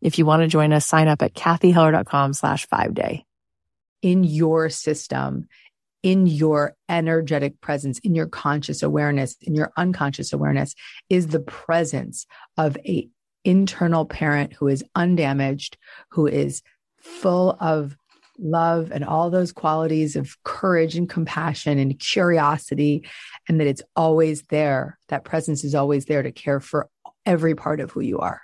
If you want to join us, sign up at cathyheller.com slash five day. In your system, in your energetic presence, in your conscious awareness, in your unconscious awareness is the presence of a internal parent who is undamaged, who is full of love and all those qualities of courage and compassion and curiosity, and that it's always there. That presence is always there to care for every part of who you are.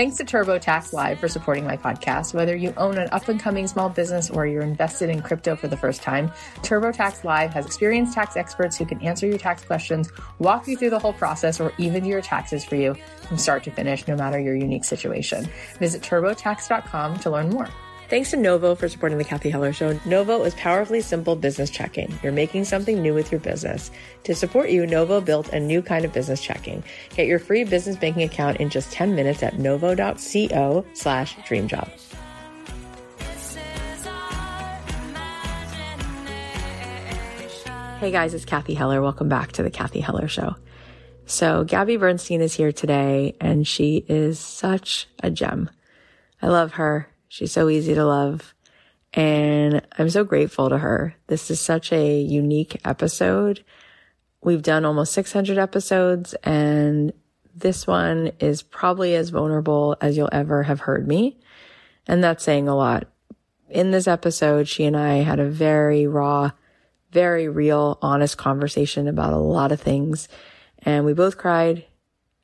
Thanks to TurboTax Live for supporting my podcast. Whether you own an up and coming small business or you're invested in crypto for the first time, TurboTax Live has experienced tax experts who can answer your tax questions, walk you through the whole process, or even do your taxes for you from start to finish, no matter your unique situation. Visit turbotax.com to learn more. Thanks to Novo for supporting the Cathy Heller Show. Novo is powerfully simple business checking. You're making something new with your business. To support you, Novo built a new kind of business checking. Get your free business banking account in just 10 minutes at novo.co slash dreamjob. Hey guys, it's Cathy Heller. Welcome back to the Cathy Heller Show. So Gabby Bernstein is here today and she is such a gem. I love her. She's so easy to love. And I'm so grateful to her. This is such a unique episode. We've done almost 600 episodes and this one is probably as vulnerable as you'll ever have heard me. And that's saying a lot. In this episode, she and I had a very raw, very real, honest conversation about a lot of things. And we both cried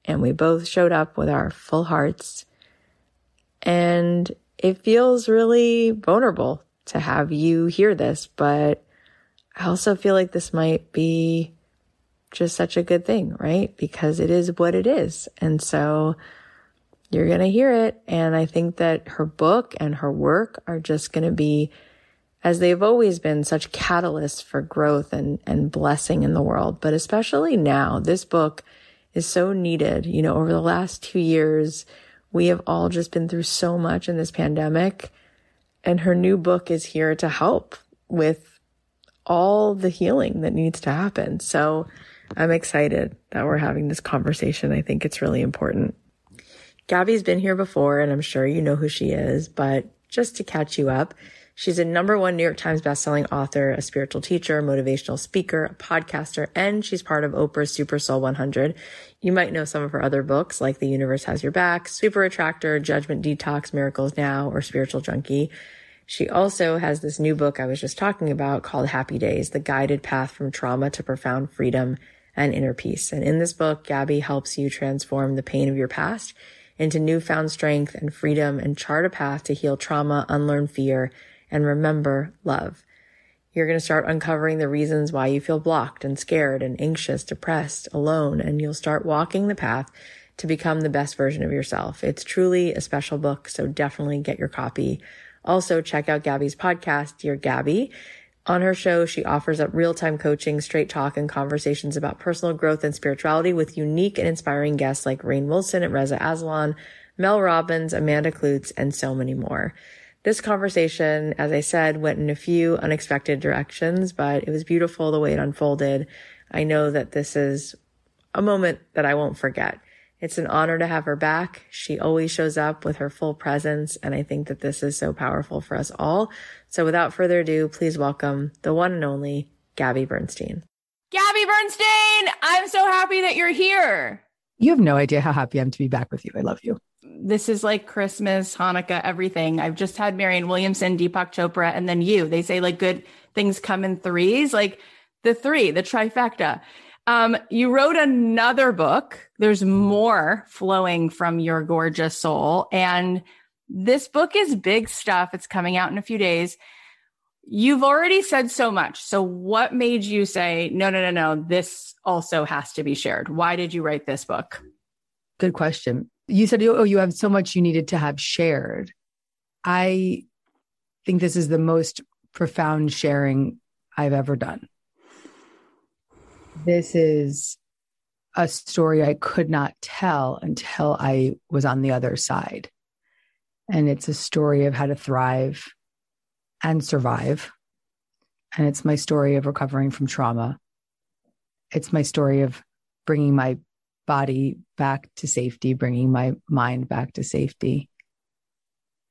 and we both showed up with our full hearts. And it feels really vulnerable to have you hear this, but I also feel like this might be just such a good thing, right? Because it is what it is. And so you're going to hear it. And I think that her book and her work are just going to be, as they've always been, such catalysts for growth and, and blessing in the world. But especially now, this book is so needed. You know, over the last two years, we have all just been through so much in this pandemic. And her new book is here to help with all the healing that needs to happen. So I'm excited that we're having this conversation. I think it's really important. Gabby's been here before and I'm sure you know who she is, but just to catch you up, She's a number one New York Times bestselling author, a spiritual teacher, motivational speaker, a podcaster, and she's part of Oprah's Super Soul 100. You might know some of her other books like The Universe Has Your Back, Super Attractor, Judgment Detox, Miracles Now, or Spiritual Junkie. She also has this new book I was just talking about called Happy Days, The Guided Path from Trauma to Profound Freedom and Inner Peace. And in this book, Gabby helps you transform the pain of your past into newfound strength and freedom and chart a path to heal trauma, unlearn fear, and remember love. You're going to start uncovering the reasons why you feel blocked and scared and anxious, depressed, alone, and you'll start walking the path to become the best version of yourself. It's truly a special book, so definitely get your copy. Also, check out Gabby's podcast, Dear Gabby. On her show, she offers up real-time coaching, straight talk, and conversations about personal growth and spirituality with unique and inspiring guests like Rainn Wilson and Reza Aslan, Mel Robbins, Amanda Kloots, and so many more. This conversation, as I said, went in a few unexpected directions, but it was beautiful the way it unfolded. I know that this is a moment that I won't forget. It's an honor to have her back. She always shows up with her full presence, and I think that this is so powerful for us all. So without further ado, please welcome the one and only Gabby Bernstein. Gabby Bernstein, I'm so happy that you're here. You have no idea how happy I'm to be back with you. I love you this is like Christmas, Hanukkah, everything. I've just had Marianne Williamson, Deepak Chopra, and then you. They say like good things come in threes, like the three, the trifecta. Um, you wrote another book. There's more flowing from your gorgeous soul. And this book is big stuff. It's coming out in a few days. You've already said so much. So, what made you say, no, no, no, no, this also has to be shared? Why did you write this book? Good question. You said, oh, you have so much you needed to have shared. I think this is the most profound sharing I've ever done. This is a story I could not tell until I was on the other side. And it's a story of how to thrive and survive. And it's my story of recovering from trauma. It's my story of bringing my body back to safety, bringing my mind back to safety,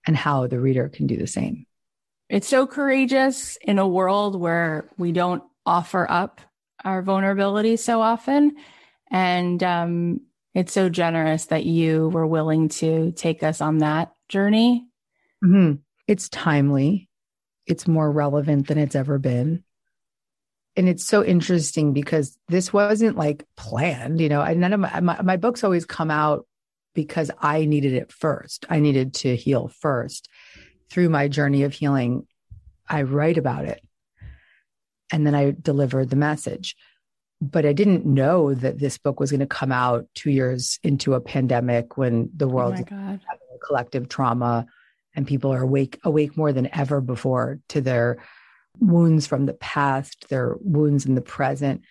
and how the reader can do the same. It's so courageous in a world where we don't offer up our vulnerability so often. And um, it's so generous that you were willing to take us on that journey. Mm-hmm. It's timely, it's more relevant than it's ever been. And it's so interesting because this wasn't like planned, you know. And none of my, my, my books always come out because I needed it first. I needed to heal first. Through my journey of healing, I write about it and then I deliver the message but I didn't know that this book was going to come out two years into a pandemic when the oh world oh is having a collective trauma and people are awake awake more than ever before to their wounds from the past, their wounds in the present.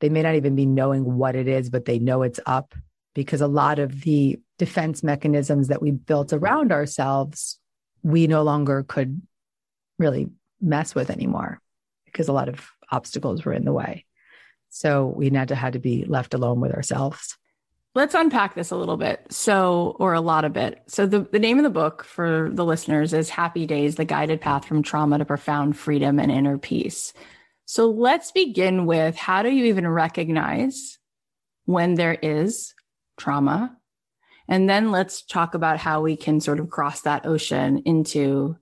They may not even be knowing what it is, but they know it's up because a lot of the defense mechanisms that we built around ourselves, we no longer could really mess with anymore because a lot of obstacles were in the way. So we had to had to be left alone with ourselves. Let's unpack this a little bit. So, or a lot of it. So, the, the name of the book for the listeners is Happy Days The Guided Path from Trauma to Profound Freedom and Inner Peace. So, let's begin with how do you even recognize when there is trauma? And then let's talk about how we can sort of cross that ocean into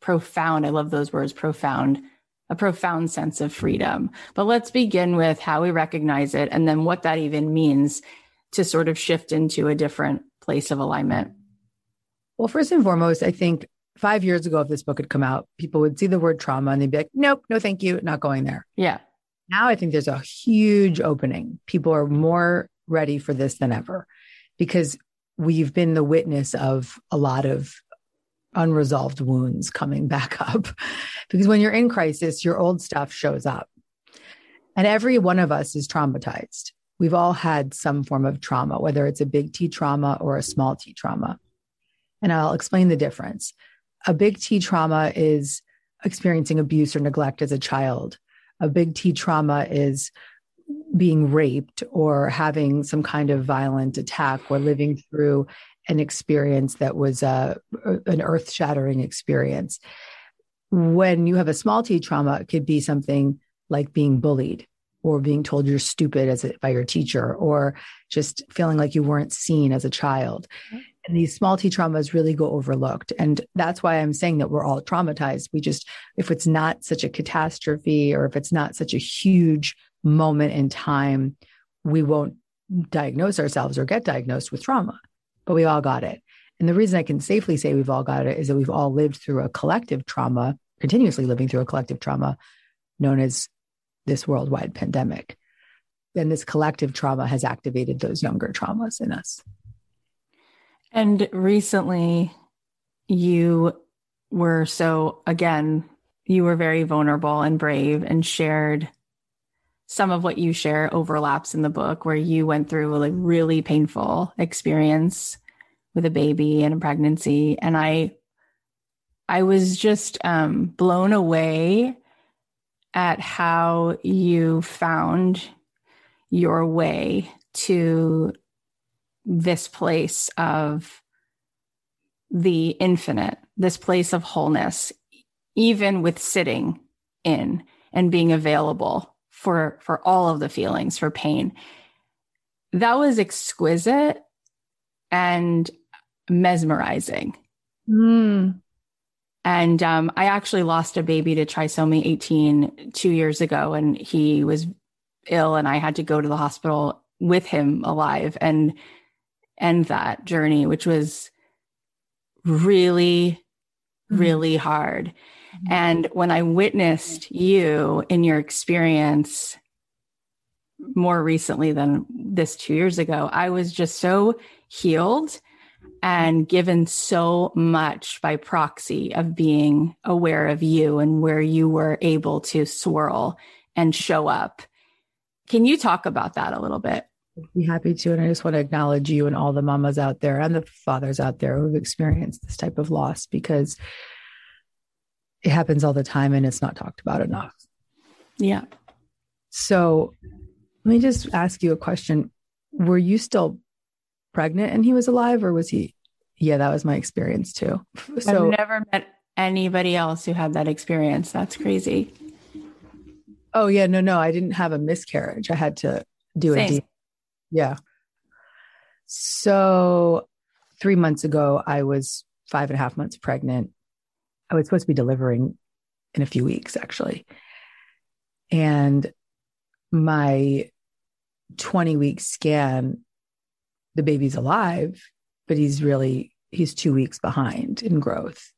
profound, I love those words, profound a profound sense of freedom. But let's begin with how we recognize it and then what that even means to sort of shift into a different place of alignment. Well, first and foremost, I think five years ago, if this book had come out, people would see the word trauma and they'd be like, nope, no, thank you, not going there. Yeah. Now I think there's a huge opening. People are more ready for this than ever because we've been the witness of a lot of unresolved wounds coming back up. because when you're in crisis, your old stuff shows up. And every one of us is traumatized. We've all had some form of trauma, whether it's a big T trauma or a small t trauma. And I'll explain the difference. A big T trauma is experiencing abuse or neglect as a child. A big T trauma is being raped or having some kind of violent attack or living through an experience that was uh, an earth shattering experience. When you have a small t trauma, it could be something like being bullied or being told you're stupid as a, by your teacher or just feeling like you weren't seen as a child. Mm-hmm. And these small t traumas really go overlooked. And that's why I'm saying that we're all traumatized. We just, if it's not such a catastrophe or if it's not such a huge moment in time, we won't diagnose ourselves or get diagnosed with trauma but we all got it. And the reason I can safely say we've all got it is that we've all lived through a collective trauma, continuously living through a collective trauma known as this worldwide pandemic. Then this collective trauma has activated those younger traumas in us. And recently, you were so, again, you were very vulnerable and brave and shared some of what you share overlaps in the book where you went through a really painful experience with a baby and a pregnancy and i i was just um, blown away at how you found your way to this place of the infinite this place of wholeness even with sitting in and being available for for all of the feelings for pain that was exquisite and mesmerizing mm. And um, i actually lost a baby to trisomy 18 two years ago and he was ill and i had to go to the hospital with him alive and end that journey which was really, mm-hmm. really hard. Mm-hmm. And when I witnessed you in your experience more recently than this two years ago, I was just so healed and given so much by proxy of being aware of you and where you were able to swirl and show up. Can you talk about that a little bit? I'd be happy to. And I just want to acknowledge you and all the mamas out there and the fathers out there who've experienced this type of loss because it happens all the time and it's not talked about enough. Yeah. So let me just ask you a question. Were you still pregnant and he was alive, or was he? Yeah, that was my experience too. So I've never met anybody else who had that experience. That's crazy. Oh yeah, no, no, I didn't have a miscarriage. I had to do Same. a yeah. So three months ago, I was five and a half months pregnant. I was supposed to be delivering in a few weeks, actually. And my 20 week scan the baby's alive, but he's really, he's two weeks behind in growth.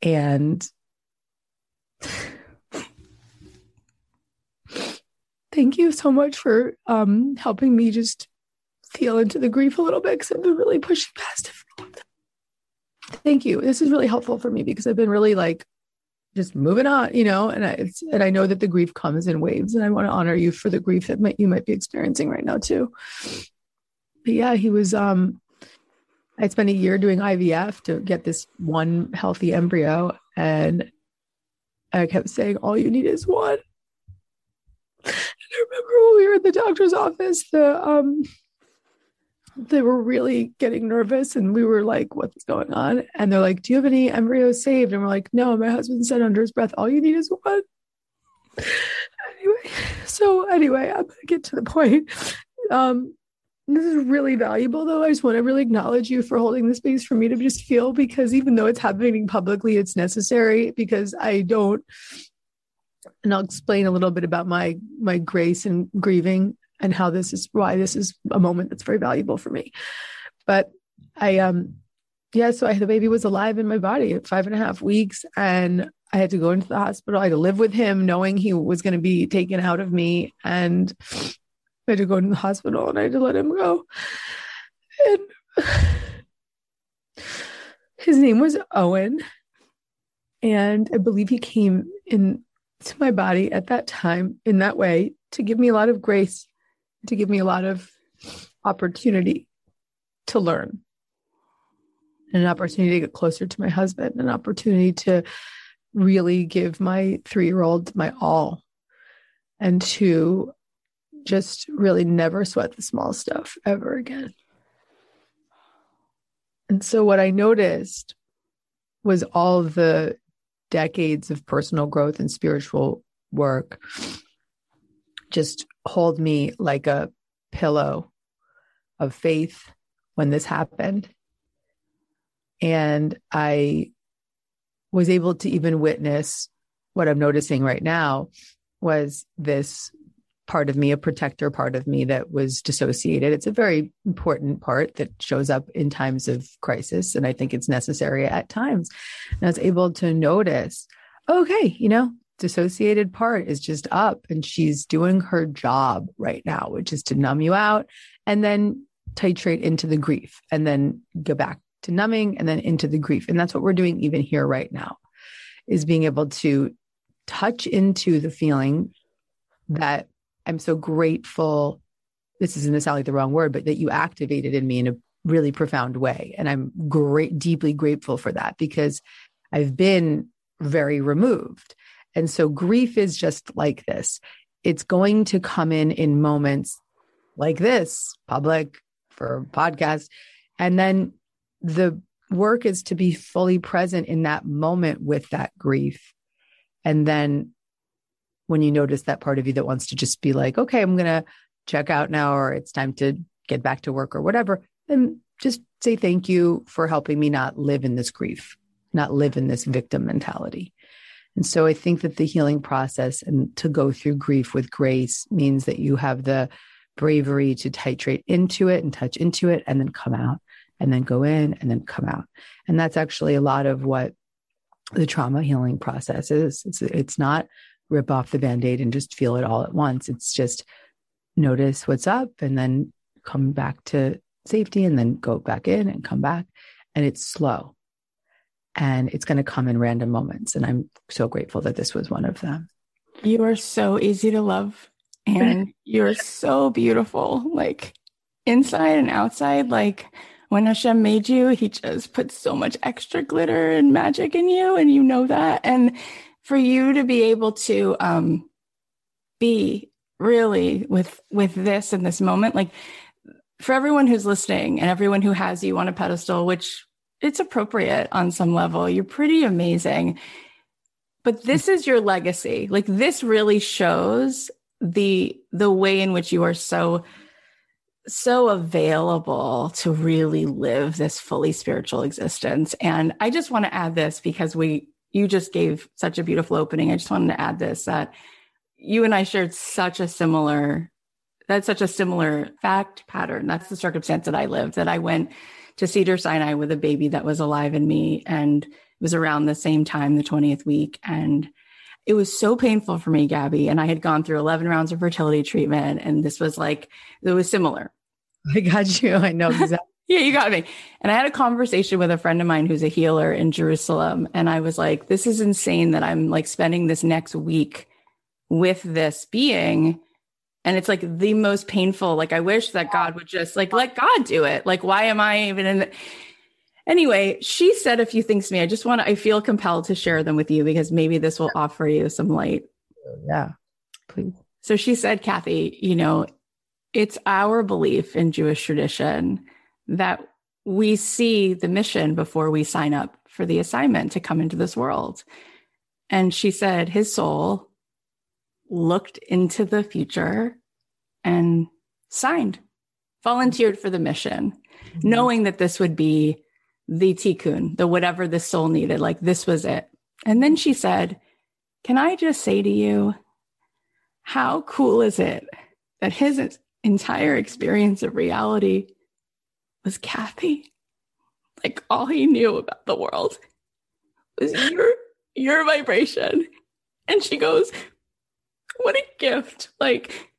And thank you so much for um, helping me just feel into the grief a little bit because I've been really pushing past it. Thank you. This is really helpful for me because I've been really like just moving on, you know, and I and I know that the grief comes in waves, and I want to honor you for the grief that might, you might be experiencing right now too yeah, he was um I spent a year doing IVF to get this one healthy embryo and I kept saying, all you need is one. And I remember when we were in the doctor's office, the um they were really getting nervous and we were like, what's going on? And they're like, Do you have any embryos saved? And we're like, No, my husband said under his breath, all you need is one. Anyway, so anyway, I'm gonna get to the point. Um, this is really valuable though. I just want to really acknowledge you for holding the space for me to just feel because even though it's happening publicly, it's necessary because I don't and I'll explain a little bit about my my grace and grieving and how this is why this is a moment that's very valuable for me. But I um yeah, so I the baby was alive in my body at five and a half weeks and I had to go into the hospital. I had to live with him knowing he was going to be taken out of me and I had to go to the hospital and I had to let him go. And his name was Owen. And I believe he came in to my body at that time in that way to give me a lot of grace, to give me a lot of opportunity to learn, an opportunity to get closer to my husband, an opportunity to really give my three year old my all, and to just really never sweat the small stuff ever again. And so, what I noticed was all the decades of personal growth and spiritual work just hold me like a pillow of faith when this happened. And I was able to even witness what I'm noticing right now was this part of me, a protector part of me that was dissociated. It's a very important part that shows up in times of crisis. And I think it's necessary at times. And I was able to notice, okay, you know, dissociated part is just up and she's doing her job right now, which is to numb you out and then titrate into the grief and then go back to numbing and then into the grief. And that's what we're doing even here right now is being able to touch into the feeling that I'm so grateful. This isn't necessarily the wrong word, but that you activated in me in a really profound way. And I'm great, deeply grateful for that because I've been very removed. And so grief is just like this. It's going to come in in moments like this, public for podcast. And then the work is to be fully present in that moment with that grief. And then when you notice that part of you that wants to just be like, okay, I'm going to check out now, or it's time to get back to work or whatever, then just say thank you for helping me not live in this grief, not live in this victim mentality. And so I think that the healing process and to go through grief with grace means that you have the bravery to titrate into it and touch into it and then come out and then go in and then come out. And that's actually a lot of what the trauma healing process is. It's, it's not rip off the band aid and just feel it all at once. It's just notice what's up and then come back to safety and then go back in and come back. And it's slow and it's going to come in random moments. And I'm so grateful that this was one of them. You are so easy to love and you're so beautiful, like inside and outside. Like when Hashem made you, he just put so much extra glitter and magic in you, and you know that. And for you to be able to um, be really with with this in this moment, like for everyone who's listening and everyone who has you on a pedestal, which it's appropriate on some level, you're pretty amazing. But this is your legacy. Like this really shows the the way in which you are so so available to really live this fully spiritual existence and i just want to add this because we you just gave such a beautiful opening i just wanted to add this that you and i shared such a similar that's such a similar fact pattern that's the circumstance that i lived that i went to cedar sinai with a baby that was alive in me and it was around the same time the 20th week and it was so painful for me, Gabby. And I had gone through 11 rounds of fertility treatment. And this was like, it was similar. I got you. I know exactly. Yeah, you got me. And I had a conversation with a friend of mine who's a healer in Jerusalem. And I was like, this is insane that I'm like spending this next week with this being. And it's like the most painful. Like, I wish that God would just like let God do it. Like, why am I even in the, Anyway, she said a few things to me. I just want to, I feel compelled to share them with you because maybe this will offer you some light. Yeah, please. So she said, Cathy, you know, it's our belief in Jewish tradition that we see the mission before we sign up for the assignment to come into this world. And she said his soul looked into the future and signed, volunteered for the mission, mm-hmm. knowing that this would be the tikkun, the whatever the soul needed. Like this was it. And then she said, Can I just say to you, how cool is it that his entire experience of reality was Cathy? Like all he knew about the world was your your vibration. And she goes, What a gift. Like,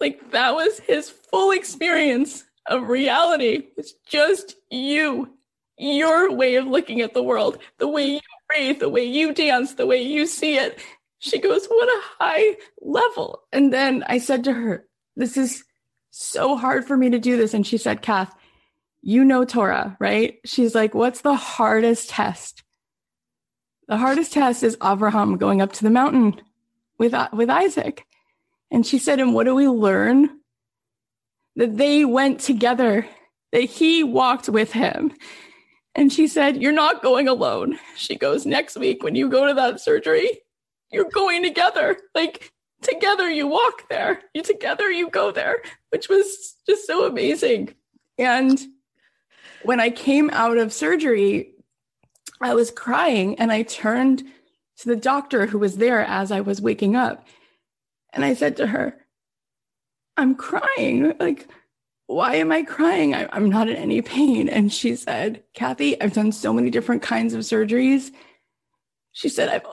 like that was his full experience of reality. It's just you your way of looking at the world, the way you breathe, the way you dance, the way you see it. She goes, What a high level. And then I said to her, This is so hard for me to do this. And she said, Cath, you know Torah, right? She's like, What's the hardest test? The hardest test is Abraham going up to the mountain with, with Isaac. And she said, And what do we learn? That they went together, that he walked with him, and she said, You're not going alone. She goes, Next week, when you go to that surgery, you're going together. Like together, you walk there. You together, you go there, which was just so amazing. And when I came out of surgery, I was crying and I turned to the doctor who was there as I was waking up. And I said to her, I'm crying. Like, why am I crying? I, am not in any pain. And she said, Cathy, I've done so many different kinds of surgeries. She said, I've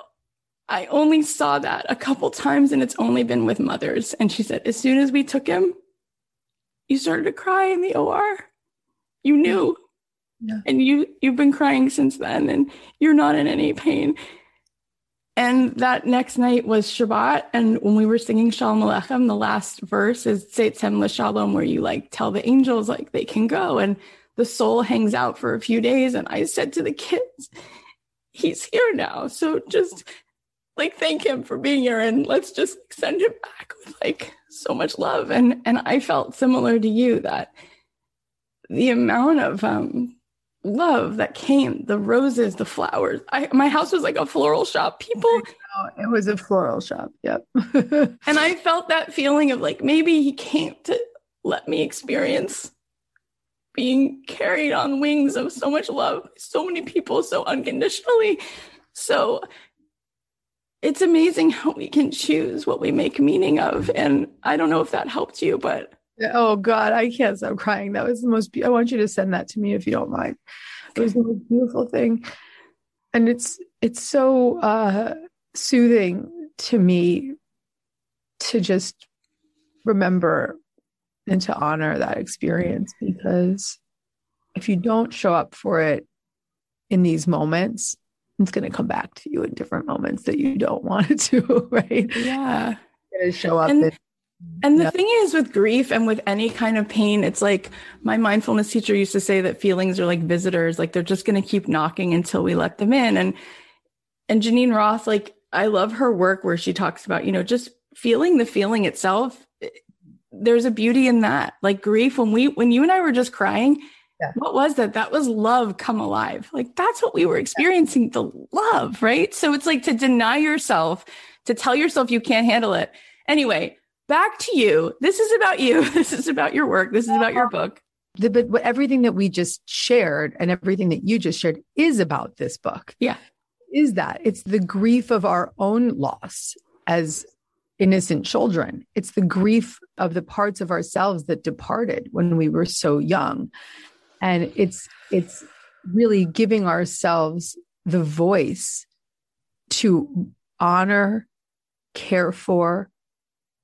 I only saw that a couple times and it's only been with mothers. And she said, as soon as we took him, you started to cry in the OR. You knew. Yeah. And you you've been crying since then and you're not in any pain. And that next night was Shabbat. And when we were singing Shalom Aleichem, the last verse is Tzeitchem L'Shalom, where you like tell the angels like they can go. And the soul hangs out for a few days. And I said to the kids, he's here now. So just like thank him for being here and let's just send him back with like so much love. And and I felt similar to you that the amount of um love that came the roses the flowers. I, my house was like a floral shop people. It was a floral shop. Yep. And i felt that feeling of like maybe he came to let me experience being carried on wings of so much love so many people so unconditionally. So it's amazing how we can choose what we make meaning of and i don't know if that helped you but Oh God, I can't stop crying. That was the most. Be- I want you to send that to me if you don't mind. It was the most beautiful thing, and it's it's so uh, soothing to me to just remember and to honor that experience because if you don't show up for it in these moments, it's going to come back to you in different moments that you don't want it to, right? Yeah. It's going to show up. And, in, and the yeah. thing is with grief and with any kind of pain, it's like my mindfulness teacher used to say that feelings are like visitors, like they're just going to keep knocking until we let them in. And, and Geneen Roth, like I love her work where she talks about, you know, just feeling the feeling itself. Eh, there's a beauty in that. Like grief, when we, when you and I were just crying, Yeah. what was that? That was love come alive. Like that's what we were experiencing the love, right? So it's like to deny yourself, to tell yourself you can't handle it. Anyway, back to you. This is about you. This is about your work. This is about your book. the, but what- everything that we just shared and everything that you just shared is about this book. Yeah. Is that it's the grief of our own loss as innocent children. It's the grief of the parts of ourselves that departed when we were so young. And it's it's really giving ourselves the voice to honor, care for,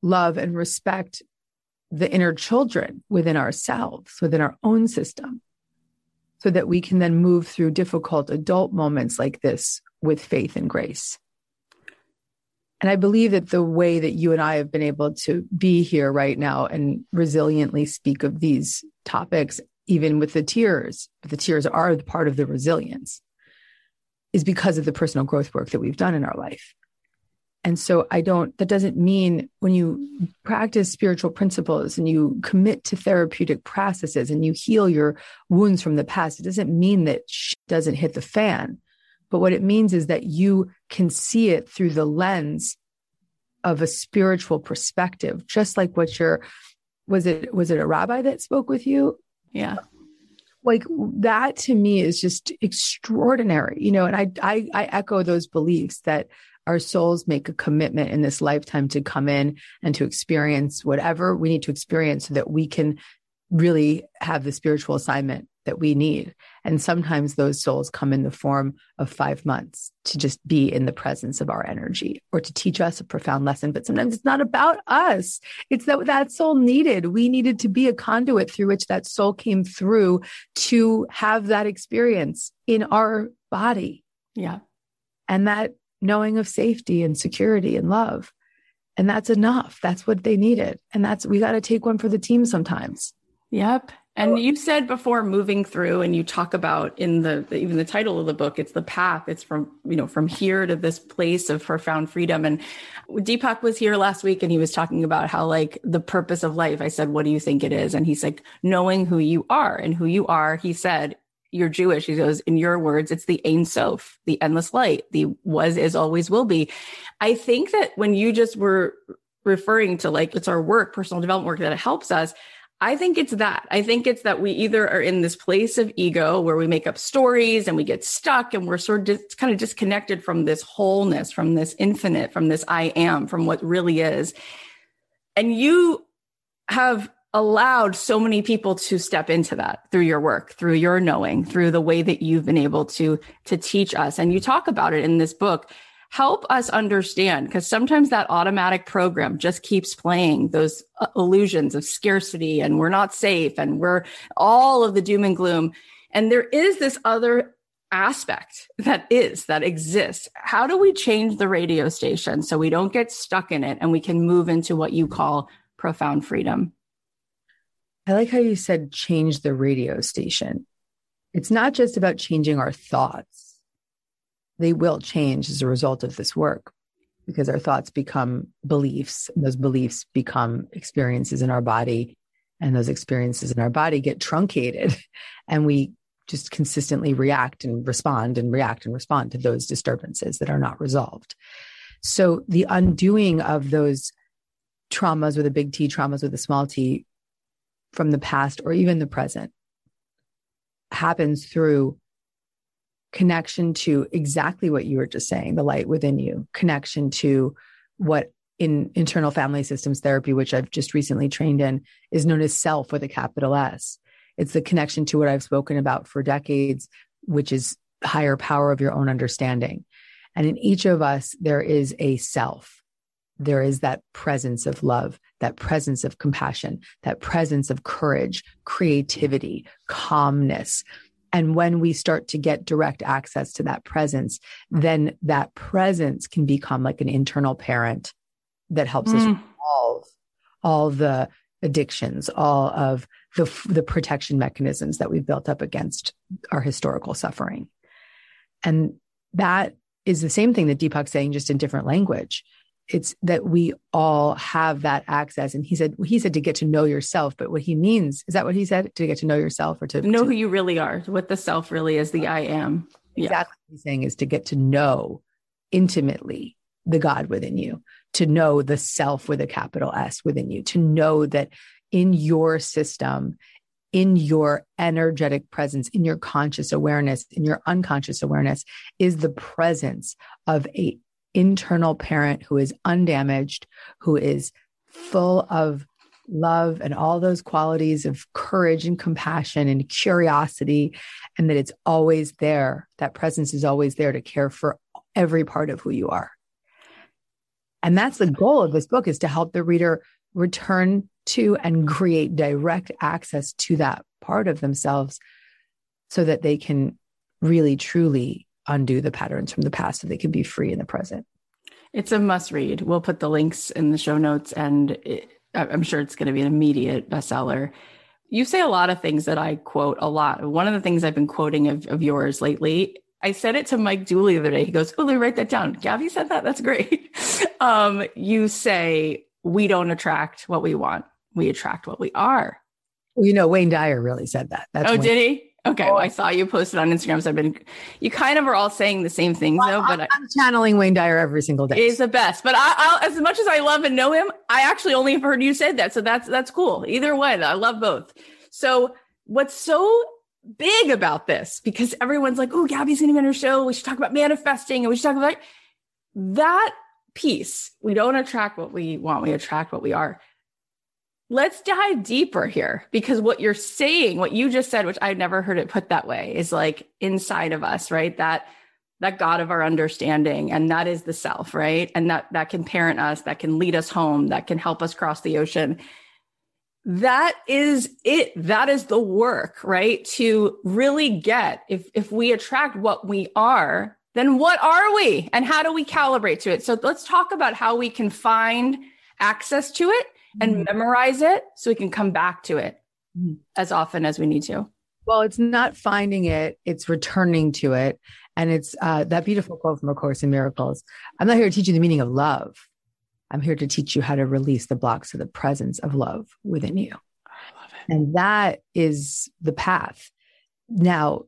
love and respect the inner children within ourselves, within our own system, so that we can then move through difficult adult moments like this with faith and grace. And I believe that the way that you and I have been able to be here right now and resiliently speak of these topics, even with the tears, but the tears are part of the resilience, is because of the personal growth work that we've done in our life. And so I don't, that doesn't mean when you practice spiritual principles and you commit to therapeutic processes and you heal your wounds from the past, it doesn't mean that shit doesn't hit the fan. But what it means is that you can see it through the lens of a spiritual perspective, just like what your, was it, was it a rabbi that spoke with you? Yeah. like that to me is just extraordinary you know and I, I i echo those beliefs that our souls make a commitment in this lifetime to come in and to experience whatever we need to experience so that we can really have the spiritual assignment that we need. And sometimes those souls come in the form of five months to just be in the presence of our energy or to teach us a profound lesson. But sometimes it's not about us. It's that that soul needed. We needed to be a conduit through which that soul came through to have that experience in our body. Yeah. and that knowing of safety and security and love and that's enough that's what they needed and that's we got to take one for the team sometimes Yep. And you said before moving through, and you talk about in the even the title of the book, it's the path. It's from you know from here to this place of profound freedom. And Deepak was here last week, and he was talking about how like the purpose of life. I said, "What do you think it is?" And he's like, "Knowing who you are, and who you are." He said, "You're Jewish." He goes, "In your words, it's the Ein Sof, the endless light, the was, is, always will be." I think that when you just were referring to like it's our work, personal development work that helps us. I think it's that. I think it's that we either are in this place of ego where we make up stories and we get stuck and we're sort of dis- kind of disconnected from this wholeness, from this infinite, from this I am, from what really is. And you have allowed so many people to step into that through your work, through your knowing, through the way that you've been able to to teach us. And you talk about it in this book. Help us understand because sometimes that automatic program just keeps playing those uh, illusions of scarcity and we're not safe and we're all of the doom and gloom. And there is this other aspect that is that exists. How do we change the radio station so we don't get stuck in it and we can move into what you call profound freedom I like how you said change the radio station. It's not just about changing our thoughts. They will change as a result of this work because our thoughts become beliefs and those beliefs become experiences in our body and those experiences in our body get truncated and we just consistently react and respond and react and respond to those disturbances that are not resolved. So the undoing of those traumas with a big T, traumas with a small t from the past or even the present happens through connection to exactly what you were just saying the light within you, connection to what in internal family systems therapy, which I've just recently trained in, is known as self with a capital S. It's the connection to what I've spoken about for decades, which is higher power of your own understanding. And in each of us, there is a self. There is that presence of love, that presence of compassion, that presence of courage, creativity, calmness. And when we start to get direct access to that presence, then that presence can become like an internal parent that helps mm. us resolve all the addictions, all of the, the protection mechanisms that we've built up against our historical suffering. And that is the same thing that Deepak's saying, just in different language. It's that we all have that access. And he said, he said to get to know yourself, but what he means, is that what he said? To get to know yourself or to know to, who you really are, what the self really is, the I am. Yeah. Exactly what he's saying is to get to know intimately the God within you, to know the self with a capital S within you, to know that in your system, in your energetic presence, in your conscious awareness, in your unconscious awareness is the presence of a internal parent who is undamaged, who is full of love and all those qualities of courage and compassion and curiosity, and that it's always there. That presence is always there to care for every part of who you are. And that's the goal of this book is to help the reader return to and create direct access to that part of themselves so that they can really truly undo the patterns from the past so they can be free in the present. It's a must read. We'll put the links in the show notes and it, I'm sure it's going to be an immediate bestseller. You say a lot of things that I quote a lot. One of the things I've been quoting of, of yours lately, I said it to Mike Dooley the other day. He goes, Oh, let me write that down. Gabby said that. That's great. Um, you say, We don't attract what we want we attract what we are. Well, you know, Wayne Dyer really said that. That's oh, Wayne. did he? Okay, oh, well, I saw you posted on Instagram. So I've been, you kind of are all saying the same things well, though. But I'm, I'm, channeling Wayne Dyer every single day. He's the best. But I, I'll, as much as I love and know him, I actually only have heard you say that. So that's that's cool. Either way, I love both. So what's so big about this? Because everyone's like, "Oh, Gabby's going to be on her show. We should talk about manifesting, and we should talk about that piece. We don't attract what we want. We attract what we are let's dive deeper here because what you're saying, what you just said, which I'd never heard it put that way, is like inside of us, right? That that God of our understanding, and that is the self, right? And that that can parent us, that can lead us home, that can help us cross the ocean. That is it. That is the work, right? To really get if if we attract what we are, then what are we, and how do we calibrate to it? So let's talk about how we can find access to it and mm-hmm. memorize it so we can come back to it mm-hmm. as often as we need to. Well, it's not finding it, it's returning to it. And it's uh, that beautiful quote from A Course in Miracles I'm not here to teach you the meaning of love. I'm here to teach you how to release the blocks of the presence of love within you. And that is the path. Now,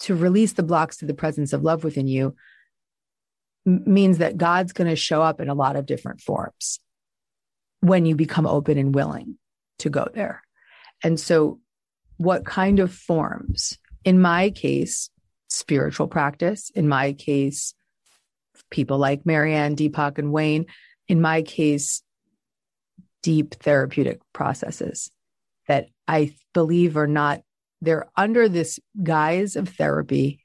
to release the blocks to the presence of love within you means that God's going to show up in a lot of different forms when you become open and willing to go there. And so, what kind of forms? In my case, spiritual practice. In my case, people like Marianne, Deepak, and Wayne. In my case, deep therapeutic processes that I believe are not, they're under this guise of therapy,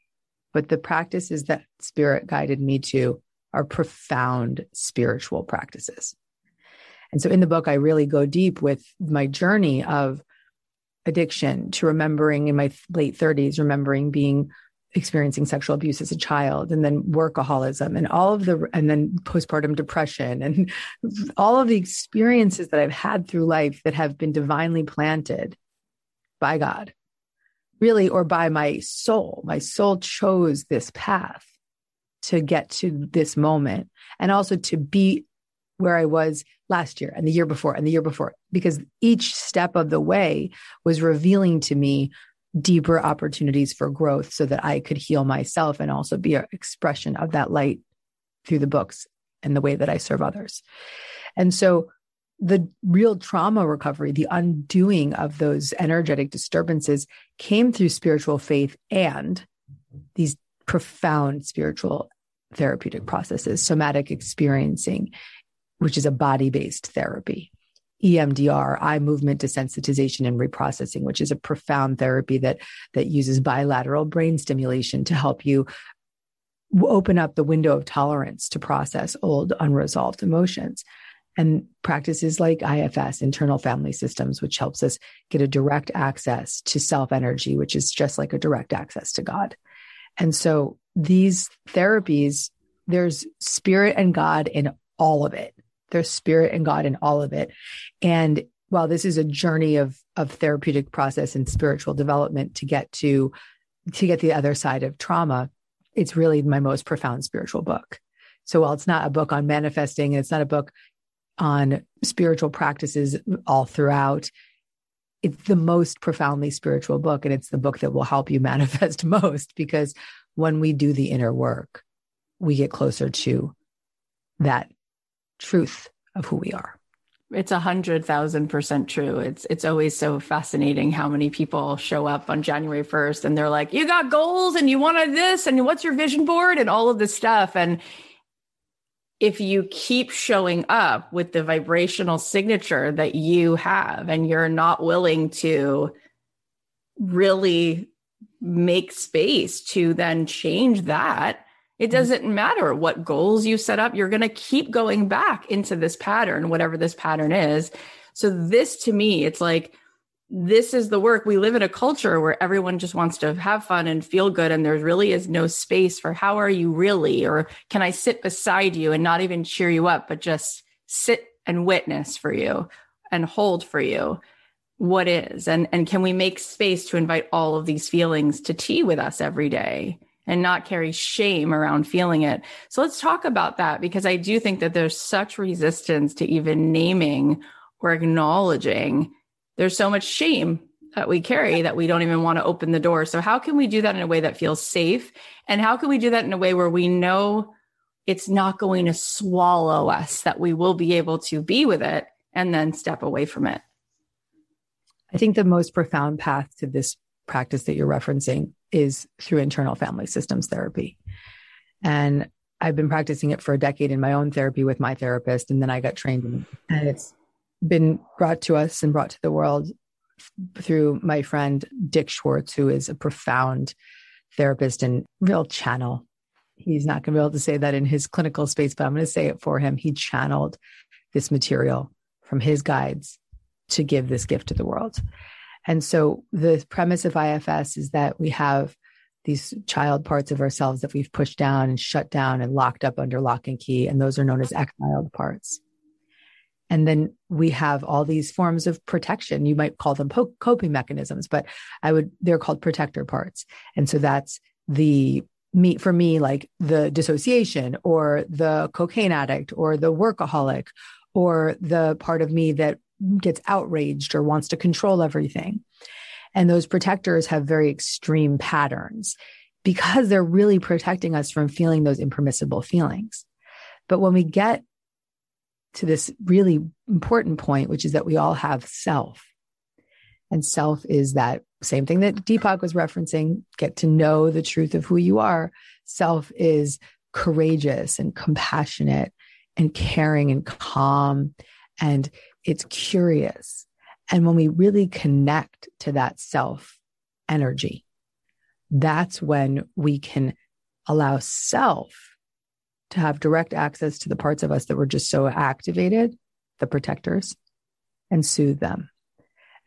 but the practices that spirit guided me to are profound spiritual practices. And so in the book, I really go deep with my journey of addiction to remembering in my late 30s, remembering being experiencing sexual abuse as a child and then workaholism and all of the and then postpartum depression and all of the experiences that I've had through life that have been divinely planted by God really or by my soul. My soul chose this path to get to this moment and also to be where I was last year and the year before and the year before, because each step of the way was revealing to me deeper opportunities for growth so that I could heal myself and also be an expression of that light through the books and the way that I serve others. And so the real trauma recovery, the undoing of those energetic disturbances came through spiritual faith and these profound spiritual therapeutic processes, somatic experiencing, which is a body based therapy. EMDR, eye movement desensitization and reprocessing, which is a profound therapy that that uses bilateral brain stimulation to help you open up the window of tolerance to process old unresolved emotions. And practices like IFS, internal family systems, which helps us get a direct access to self energy, which is just like a direct access to God. And so these therapies, there's spirit and God in all of it. There's spirit and God in all of it. And while this is a journey of, of therapeutic process and spiritual development to get to, to get the other side of trauma, it's really my most profound spiritual book. So while it's not a book on manifesting, and it's not a book on spiritual practices all throughout, it's the most profoundly spiritual book. And it's the book that will help you manifest most because when we do the inner work, we get closer to that truth of who we are. It's a hundred thousand percent true. It's it's always so fascinating how many people show up on January first and they're like, "You got goals and you wanted this and what's your vision board and all of this stuff." And if you keep showing up with the vibrational signature that you have and you're not willing to really make space to then change that, it mm-hmm. doesn't matter what goals you set up, you're going to keep going back into this pattern, whatever this pattern is. So, this to me, it's like this is the work. We live in a culture where everyone just wants to have fun and feel good. And there really is no space for how are you really? Or can I sit beside you and not even cheer you up, but just sit and witness for you and hold for you what is? And, and can we make space to invite all of these feelings to tea with us every day? And not carry shame around feeling it. So let's talk about that because I do think that there's such resistance to even naming or acknowledging there's so much shame that we carry that we don't even want to open the door. So how can we do that in a way that feels safe? And how can we do that in a way where we know it's not going to swallow us, that we will be able to be with it and then step away from it? I think the most profound path to this practice that you're referencing is through internal family systems therapy. And I've been practicing it for a decade in my own therapy with my therapist. And then I got trained in it. And it's been brought to us and brought to the world through my friend Dick Schwartz, who is a profound therapist and real channel. He's not going to be able to say that in his clinical space, but I'm going to say it for him. He channeled this material from his guides to give this gift to the world. And so the premise of IFS is that we have these child parts of ourselves that we've pushed down and shut down and locked up under lock and key. And those are known as exiled parts. And then we have all these forms of protection. You might call them po- coping mechanisms, but I would, they're called protector parts. And so that's the me, for me, like the dissociation or the cocaine addict or the workaholic or the part of me that gets outraged or wants to control everything. And those protectors have very extreme patterns because they're really protecting us from feeling those impermissible feelings. But when we get to this really important point, which is that we all have self. And self is that same thing that Deepak was referencing get to know the truth of who you are. Self is courageous and compassionate and caring and calm. And it's curious. And when we really connect to that self energy, that's when we can allow self to have direct access to the parts of us that were just so activated, the protectors, and soothe them.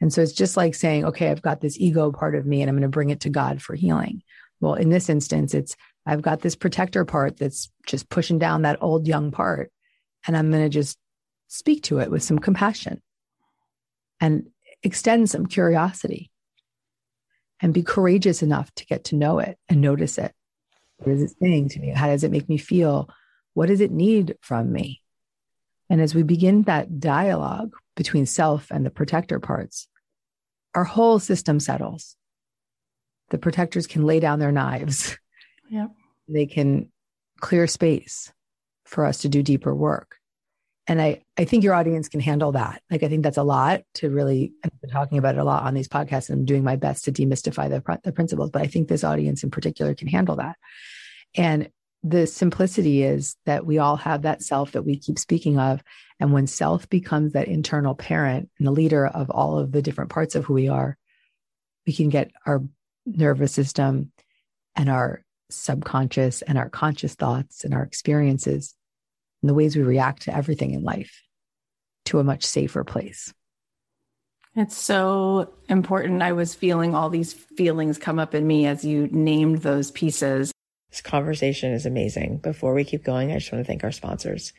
And so it's just like saying, okay, I've got this ego part of me and I'm going to bring it to God for healing. Well, in this instance, it's I've got this protector part that's just pushing down that old young part. And I'm going to just speak to it with some compassion and extend some curiosity and be courageous enough to get to know it and notice it. What is it saying to me? How does it make me feel? What does it need from me? And as we begin that dialogue between self and the protector parts, our whole system settles. The protectors can lay down their knives. Yep. They can clear space for us to do deeper work. And I, I think your audience can handle that. Like, I think that's a lot to really, I've been talking about it a lot on these podcasts and I'm doing my best to demystify the, the principles, but I think this audience in particular can handle that. And the simplicity is that we all have that self that we keep speaking of. And when self becomes that internal parent and the leader of all of the different parts of who we are, we can get our nervous system and our subconscious and our conscious thoughts and our experiences and the ways we react to everything in life to a much safer place. It's so important. I was feeling all these feelings come up in me as you named those pieces. This conversation is amazing. Before we keep going, I just want to thank our sponsors.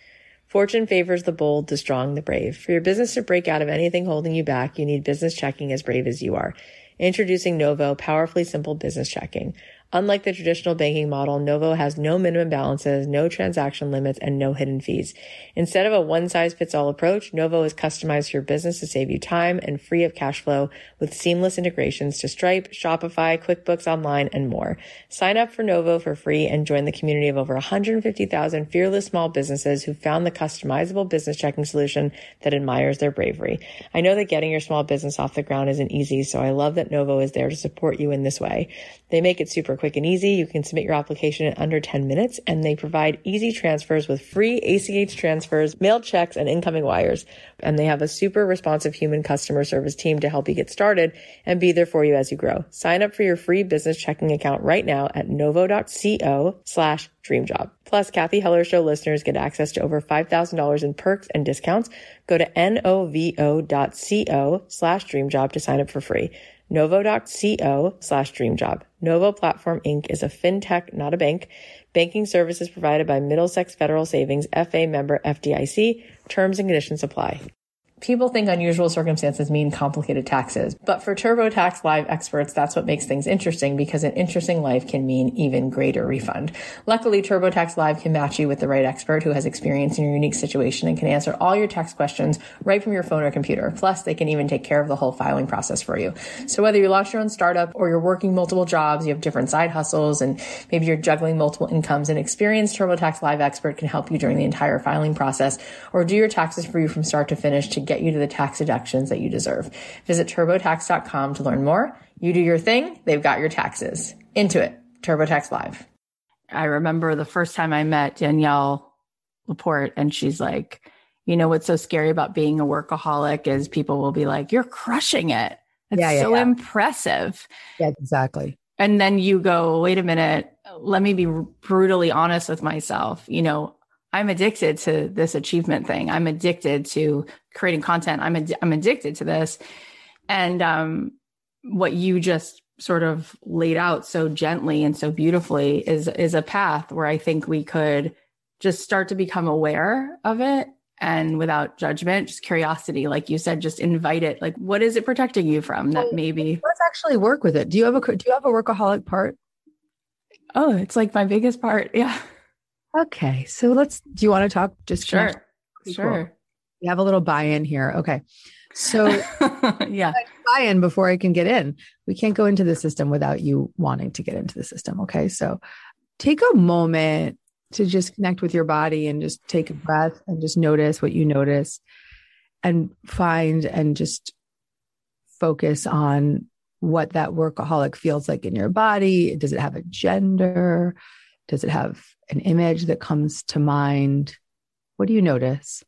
Fortune favors the bold, the strong, the brave. For your business to break out of anything holding you back, you need business checking as brave as you are. Introducing Novo, powerfully simple business checking. Unlike the traditional banking model, Novo has no minimum balances, no transaction limits, and no hidden fees. Instead of a one size fits all approach, Novo is customized for your business to save you time and free of cash flow with seamless integrations to Stripe, Shopify, QuickBooks Online, and more. Sign up for Novo for free and join the community of over 150,000 fearless small businesses who found the customizable business checking solution that admires their bravery. I know that getting your small business off the ground isn't easy, so I love that Novo is there to support you in this way. They make it super quick and easy. You can submit your application in under 10 minutes and they provide easy transfers with free ACH transfers, mailed checks, and incoming wires. And they have a super responsive human customer service team to help you get started and be there for you as you grow. Sign up for your free business checking account right now at novo.co slash dreamjob. Plus, Cathy Heller Show listeners get access to over $5,000 in perks and discounts. Go to novo.co slash dreamjob to sign up for free novo.co slash dreamjob. Novo Platform Inc. is a fintech, not a bank. Banking services provided by Middlesex Federal Savings, FA member FDIC. Terms and conditions apply. People think unusual circumstances mean complicated taxes, but for TurboTax Live experts, that's what makes things interesting because an interesting life can mean even greater refund. Luckily, TurboTax Live can match you with the right expert who has experience in your unique situation and can answer all your tax questions right from your phone or computer. Plus, they can even take care of the whole filing process for you. So whether you launched your own startup or you're working multiple jobs, you have different side hustles, and maybe you're juggling multiple incomes, an experienced TurboTax Live expert can help you during the entire filing process or do your taxes for you from start to finish to get you to the tax deductions that you deserve. Visit turbotax.com to learn more. You do your thing, they've got your taxes. Intuit. TurboTax Live. I remember the first time I met Danielle Laporte, and she's like, you know, what's so scary about being a workaholic is people will be like, you're crushing it. It's yeah, yeah, so yeah. impressive. Yeah, exactly. And then you go, wait a minute, let me be brutally honest with myself. You know, I'm addicted to this achievement thing. I'm addicted to creating content. I'm ad- I'm addicted to this. And um, what you just sort of laid out so gently and so beautifully is is a path where I think we could just start to become aware of it and without judgment, just curiosity, like you said, just invite it. Like, what is it protecting you from that maybe? Let's actually work with it. Do you have a do you have a workaholic part? Oh, it's like my biggest part. Yeah. Okay. So let's, do you want to talk just sure? Sure. We have a little buy in here. Okay. So, yeah, buy in before I can get in. We can't go into the system without you wanting to get into the system. Okay. So, take a moment to just connect with your body and just take a breath and just notice what you notice and find and just focus on what that workaholic feels like in your body. Does it have a gender? Does it have an image that comes to mind? What do you notice?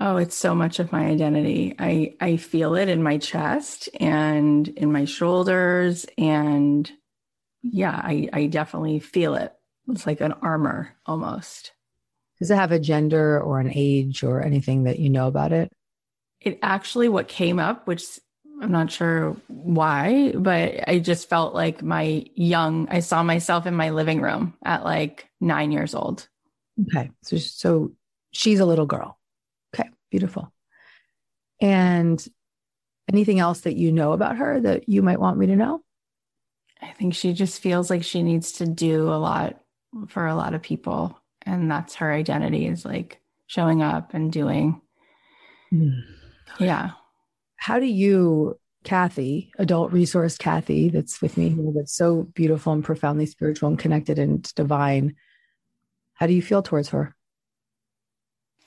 Oh, it's so much of my identity. I I feel it in my chest and in my shoulders and yeah, I I definitely feel it. It's like an armor almost. Does it have a gender or an age or anything that you know about it? It actually what came up, which I'm not sure why, but I just felt like my young, I saw myself in my living room at like nine years old. Okay. So, so she's a little girl. Okay. Beautiful. And anything else that you know about her that you might want me to know? I think she just feels like she needs to do a lot for a lot of people. And that's her identity is like showing up and doing. Mm. Yeah how do you Cathy, adult resource Cathy, that's with me here, that's so beautiful and profoundly spiritual and connected and divine. How do you feel towards her?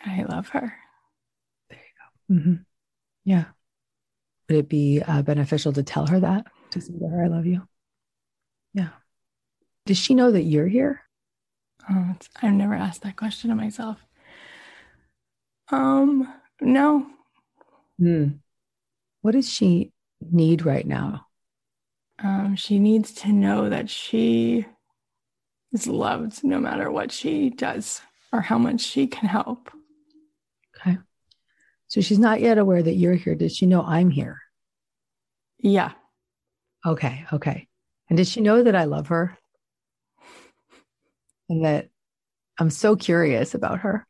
I love her. There you go. Mm-hmm. Yeah. Would it be uh, beneficial to tell her that? To say to her, I love you? Yeah. Does she know that you're here? Oh, I've never asked that question of myself. Um, no. Hmm. What does she need right now? Um, she needs to know that she is loved no matter what she does or how much she can help. Okay. So she's not yet aware that you're here. Does she know I'm here? Yeah. Okay. Okay. And does she know that I love her? And that I'm so curious about her.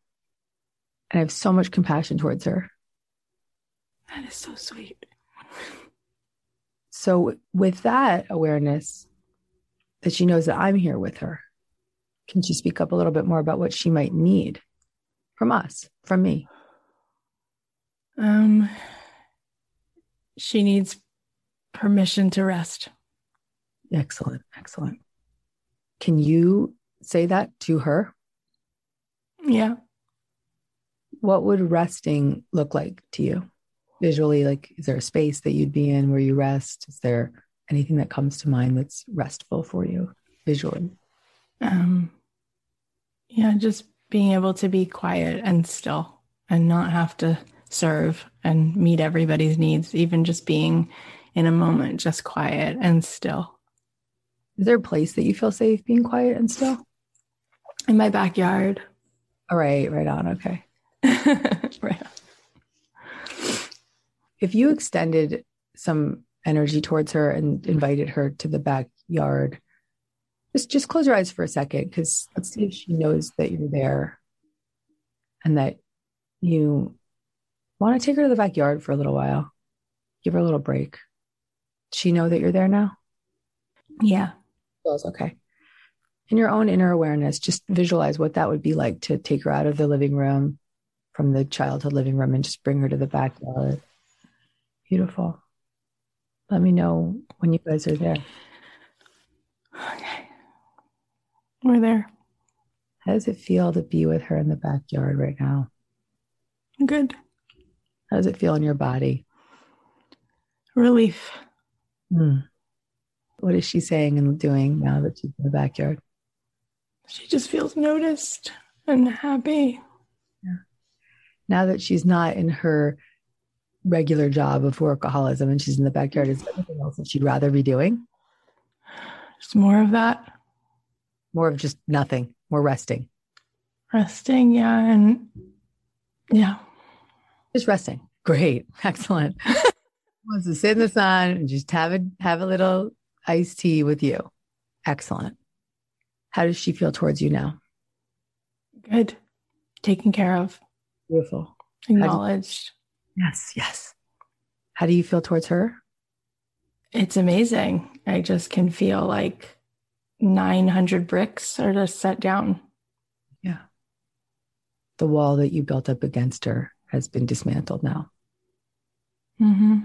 And I have so much compassion towards her. That is so sweet. So, with that awareness that she knows that I'm here with her, can she speak up a little bit more about what she might need from us, from me? Um, she needs permission to rest. Excellent. Excellent. Can you say that to her? Yeah. What would resting look like to you? Visually, like, is there a space that you'd be in where you rest? Is there anything that comes to mind that's restful for you visually? Um, yeah, just being able to be quiet and still and not have to serve and meet everybody's needs, even just being in a moment, just quiet and still. Is there a place that you feel safe being quiet and still? In my backyard. All right, right on. Okay. If you extended some energy towards her and mm-hmm. invited her to the backyard, just just close your eyes for a second because let's see if she knows that you're there and that you want to take her to the backyard for a little while. Give her a little break. Does she know that you're there now? Yeah. Feels okay. In your own inner awareness, just visualize what that would be like to take her out of the living room from the childhood living room and just bring her to the backyard. Beautiful. Let me know when you guys are there. Okay. We're there. How does it feel to be with her in the backyard right now? Good. How does it feel in your body? Relief. Hmm. What is she saying and doing now that she's in the backyard? She just feels noticed and happy. Yeah. Now that she's not in her regular job of workaholism and she's in the backyard, is there anything else that she'd rather be doing? Just more of that. More of just nothing, more resting. Resting, yeah. And yeah. Just resting. Great. Excellent. Wants to sit in the sun and just have a have a little iced tea with you. Excellent. How does she feel towards you now? Good. Taken care of. Beautiful. Acknowledged. Yes, yes. How do you feel towards her? It's amazing. I just can feel like 900 bricks are just set down. Yeah. The wall that you built up against her has been dismantled now. Mm-hmm.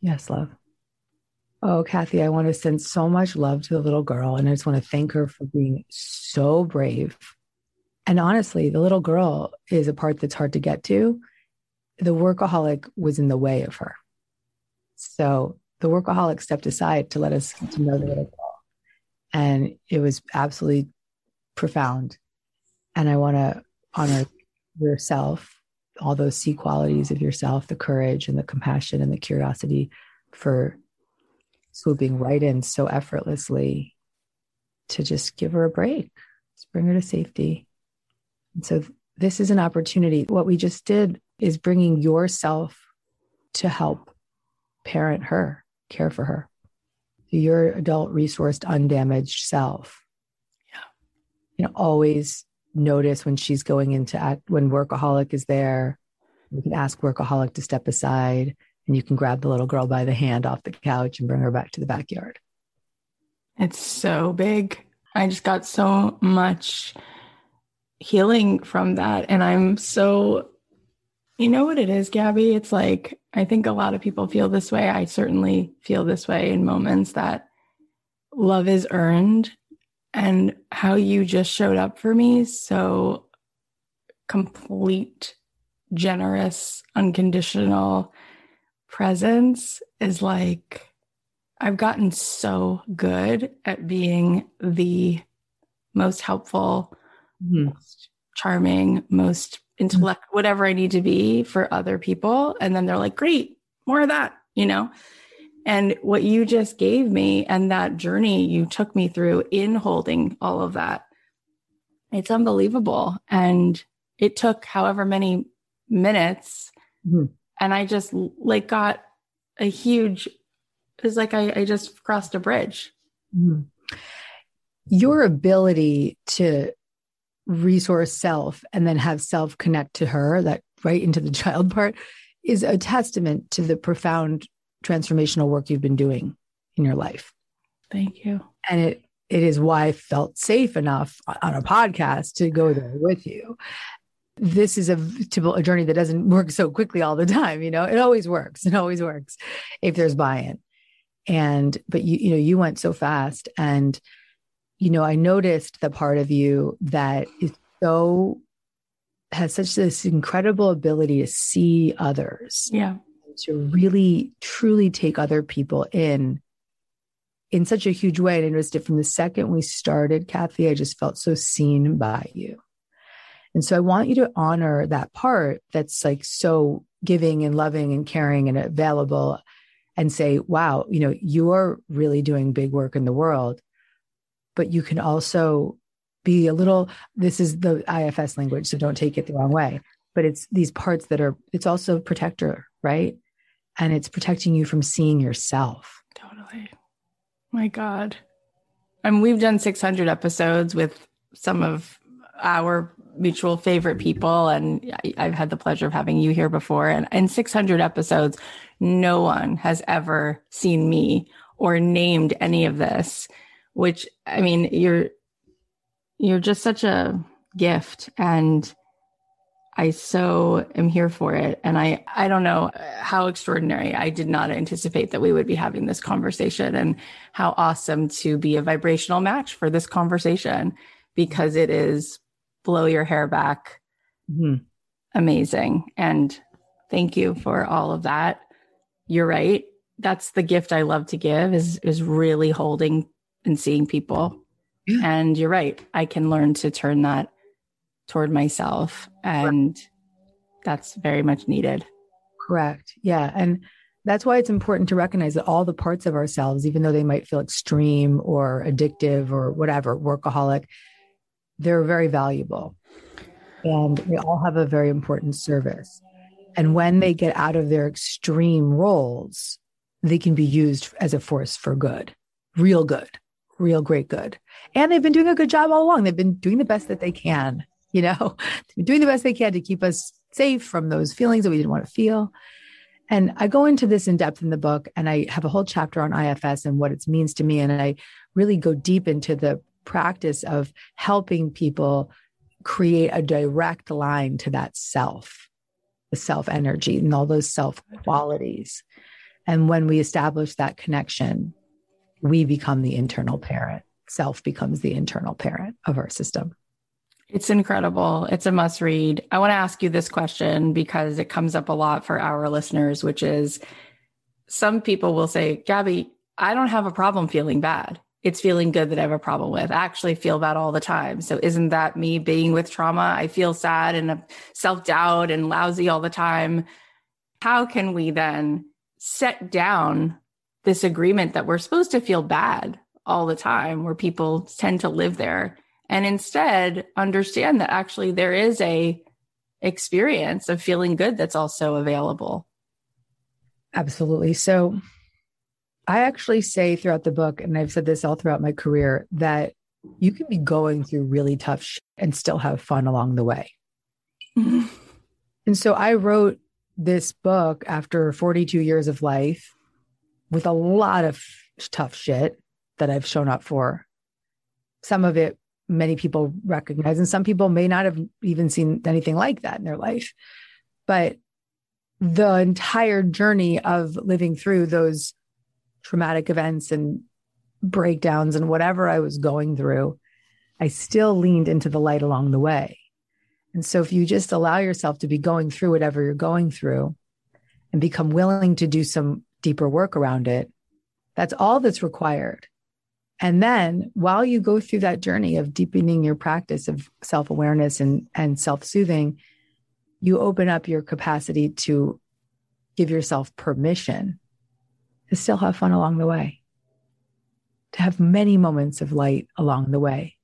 Yes, love. Oh, Cathy, I want to send so much love to the little girl. And I just want to thank her for being so brave. And honestly, the little girl is a part that's hard to get to. The workaholic was in the way of her. So the workaholic stepped aside to let us to know the little girl. And it was absolutely profound. And I want to honor yourself, all those C qualities of yourself, the courage and the compassion and the curiosity for swooping right in so effortlessly to just give her a break, just bring her to safety. And so this is an opportunity. What we just did is bringing yourself to help parent her, care for her. Your adult resourced, undamaged self. Yeah. You know, always notice when she's going into act, when workaholic is there. You can ask workaholic to step aside and you can grab the little girl by the hand off the couch and bring her back to the backyard. It's so big. I just got so much healing from that. And I'm so, you know what it is, Gabby? It's like, I think a lot of people feel this way. I certainly feel this way in moments that love is earned and how you just showed up for me. So complete, generous, unconditional presence is like, I've gotten so good at being the most helpful, mm-hmm. most charming, most intellect, mm-hmm. whatever I need to be for other people. And then they're like, great, more of that, you know? And what you just gave me and that journey you took me through in holding all of that, it's unbelievable. And it took however many minutes. Mm-hmm. And I just like got a huge, it's like I, I just crossed a bridge. Mm-hmm. Your ability to resource self and then have self connect to her, that right into the child part, is a testament to the profound transformational work you've been doing in your life. Thank you. And it it is why I felt safe enough on a podcast to go there with you. This is a, a journey that doesn't work so quickly all the time. You know, it always works. It always works if there's buy-in. And but you you know you went so fast, and you know I noticed the part of you that is so has such this incredible ability to see others. Yeah to really truly take other people in in such a huge way. And I noticed it from the second we started, Cathy, I just felt so seen by you. And so I want you to honor that part that's like so giving and loving and caring and available and say, wow, you know, you're really doing big work in the world. But you can also be a little, this is the IFS language, so don't take it the wrong way. But it's these parts that are, it's also protector, right? and it's protecting you from seeing yourself. Totally. My God. I mean, we've done 600 episodes with some of our mutual favorite people. And I've had the pleasure of having you here before. And in 600 episodes, no one has ever seen me or named any of this, which I mean, you're, you're just such a gift. And I so am here for it. And I, I don't know how extraordinary. I did not anticipate that we would be having this conversation and how awesome to be a vibrational match for this conversation because it is blow your hair back. Mm-hmm. Amazing. And thank you for all of that. You're right. That's the gift I love to give is, is really holding and seeing people. Yeah. And you're right. I can learn to turn that toward myself. And that's very much needed. Correct. Yeah. And that's why it's important to recognize that all the parts of ourselves, even though they might feel extreme or addictive or whatever, workaholic, they're very valuable. And they all have a very important service. And when they get out of their extreme roles, they can be used as a force for good, real good, real great good. And they've been doing a good job all along. They've been doing the best that they can you know, doing the best they can to keep us safe from those feelings that we didn't want to feel. And I go into this in depth in the book, and I have a whole chapter on IFS and what it means to me. And I really go deep into the practice of helping people create a direct line to that self, the self energy, and all those self qualities. And when we establish that connection, we become the internal parent. Self becomes the internal parent of our system. It's incredible. It's a must read. I want to ask you this question because it comes up a lot for our listeners, which is some people will say, Gabby, I don't have a problem feeling bad. It's feeling good that I have a problem with. I actually feel bad all the time. So isn't that me being with trauma? I feel sad and self doubt and lousy all the time. How can we then set down this agreement that we're supposed to feel bad all the time where people tend to live there and instead understand that actually there is a experience of feeling good that's also available. Absolutely. So i actually say throughout the book and i've said this all throughout my career that you can be going through really tough shit and still have fun along the way. And so i wrote this book after 42 years of life with a lot of tough shit that i've shown up for some of it many people recognize. And some people may not have even seen anything like that in their life. But the entire journey of living through those traumatic events and breakdowns and whatever I was going through, I still leaned into the light along the way. And so if you just allow yourself to be going through whatever you're going through and become willing to do some deeper work around it, that's all that's required And then while you go through that journey of deepening your practice of self awareness and, and self soothing, you open up your capacity to give yourself permission to still have fun along the way, to have many moments of light along the way.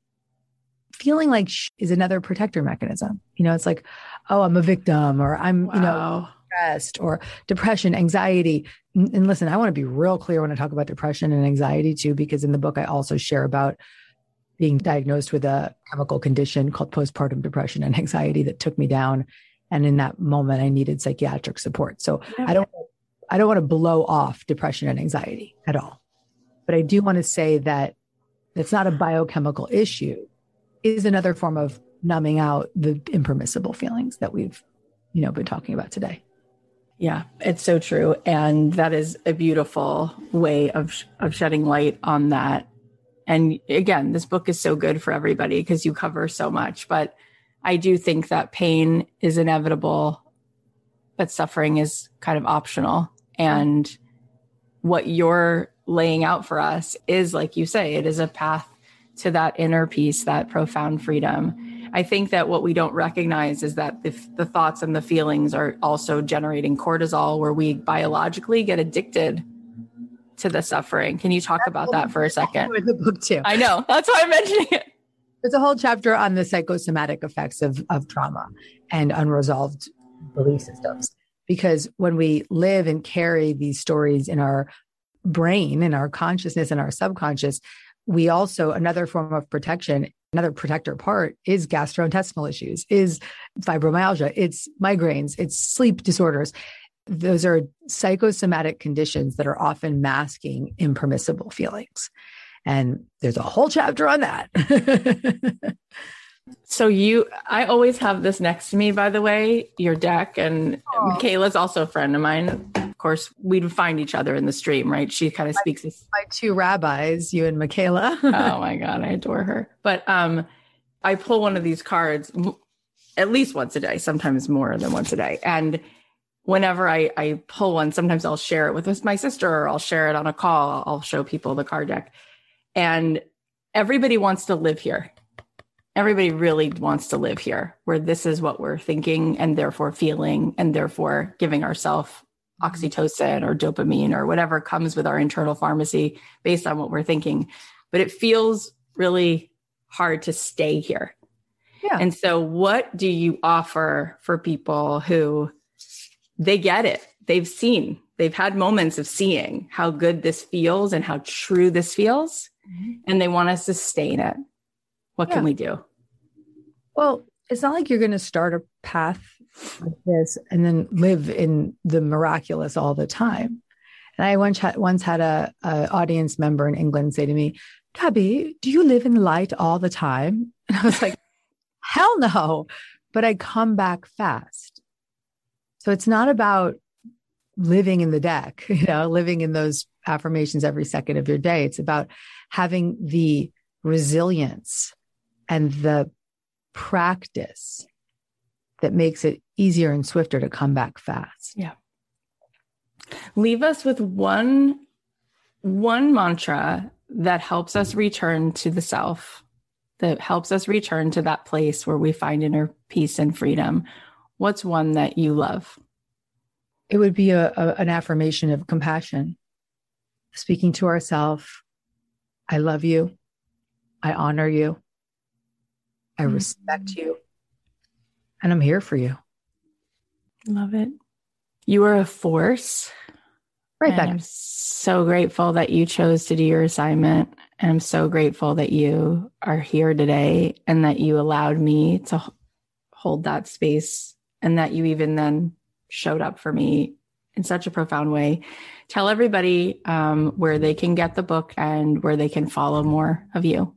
Feeling like is another protector mechanism. You know, it's like, oh, I'm a victim or I'm, wow. you know, stressed or depression, anxiety. And listen, I want to be real clear when I talk about depression and anxiety too, because in the book, I also share about being diagnosed with a chemical condition called postpartum depression and anxiety that took me down. And in that moment, I needed psychiatric support. So yeah. I don't, I don't want to blow off depression and anxiety at all. But I do want to say that it's not a biochemical issue is another form of numbing out the impermissible feelings that we've, you know, been talking about today. Yeah, it's so true. And that is a beautiful way of, of shedding light on that. And again, this book is so good for everybody because you cover so much. But I do think that pain is inevitable, but suffering is kind of optional. And what you're laying out for us is, like you say, it is a path to that inner peace, that profound freedom. I think that what we don't recognize is that the, the thoughts and the feelings are also generating cortisol, where we biologically get addicted to the suffering. Can you talk about that for a second? In the book too. I know. That's why I'm mentioning it. There's a whole chapter on the psychosomatic effects of, of trauma and unresolved belief systems. Because when we live and carry these stories in our brain, in our consciousness, in our subconscious, we also, another form of protection Another protector part is gastrointestinal issues, is fibromyalgia, it's migraines, it's sleep disorders. Those are psychosomatic conditions that are often masking impermissible feelings. And there's a whole chapter on that. so you I always have this next to me by the way, your deck and Aww. Michaela's also a friend of mine course, we'd find each other in the stream, right? She kind of speaks. My, my two rabbis, you and Michaela. oh my God, I adore her. But um, I pull one of these cards at least once a day, sometimes more than once a day. And whenever I, I pull one, sometimes I'll share it with my sister or I'll share it on a call. I'll show people the card deck. And everybody wants to live here. Everybody really wants to live here where this is what we're thinking and therefore feeling and therefore giving ourselves oxytocin or dopamine or whatever comes with our internal pharmacy based on what we're thinking. But it feels really hard to stay here. Yeah. And so, what do you offer for people who they get it? They've seen, they've had moments of seeing how good this feels and how true this feels, mm-hmm. and they want to sustain it. What yeah. can we do? Well, it's not like you're going to start a path like this and then live in the miraculous all the time. And I once had, once had a, a audience member in England say to me, Gabby, do you live in light all the time? And I was like, hell no. But I come back fast. So it's not about living in the deck, you know, living in those affirmations every second of your day. It's about having the resilience and the practice that makes it easier and swifter to come back fast. Yeah. Leave us with one one mantra that helps us return to the self, that helps us return to that place where we find inner peace and freedom. What's one that you love? It would be a, a an affirmation of compassion, speaking to ourself, I love you. I honor you. I mm-hmm. respect you and I'm here for you. Love it. You are a force. Right back. I'm so grateful that you chose to do your assignment. And I'm so grateful that you are here today and that you allowed me to hold that space and that you even then showed up for me in such a profound way. Tell everybody um, where they can get the book and where they can follow more of you.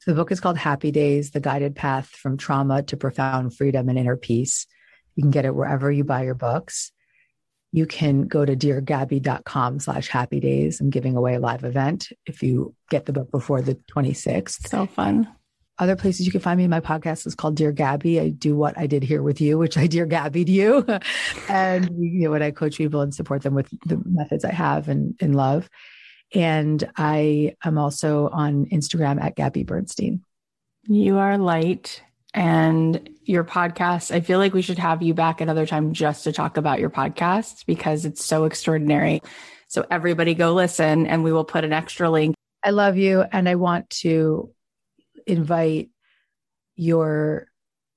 So the book is called Happy Days, The Guided Path from Trauma to Profound Freedom and Inner Peace. You can get it wherever you buy your books. You can go to deargabby.com slash happy days. I'm giving away a live event if you get the book before the 26th. So fun. Other places you can find me, my podcast is called Dear Gabby. I do what I did here with you, which I Dear Gabby to you. and you know, when I coach people and support them with the methods I have and in love. And I am also on Instagram at Gabby Bernstein. You are light and your podcast. I feel like we should have you back another time just to talk about your podcast because it's so extraordinary. So everybody go listen and we will put an extra link. I love you. And I want to invite your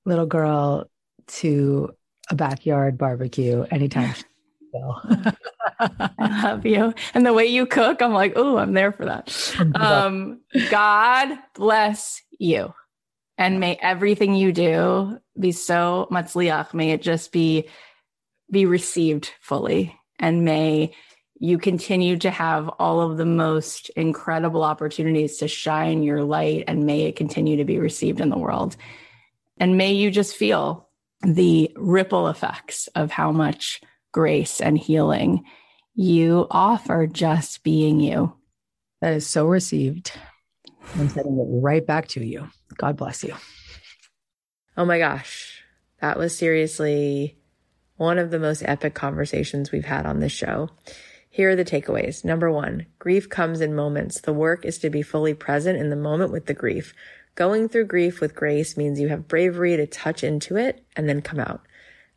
little girl to a backyard barbecue anytime. I love you. And the way you cook, I'm like, oh, I'm there for that. Um, God bless you. And may everything you do be so matzliach. May it just be be received fully. And may you continue to have all of the most incredible opportunities to shine your light and may it continue to be received in the world. And may you just feel the ripple effects of how much grace and healing you offer just being you. That is so received. I'm sending it right back to you. God bless you. Oh my gosh. That was seriously one of the most epic conversations we've had on this show. Here are the takeaways. Number one, grief comes in moments. The work is to be fully present in the moment with the grief. Going through grief with grace means you have bravery to touch into it and then come out.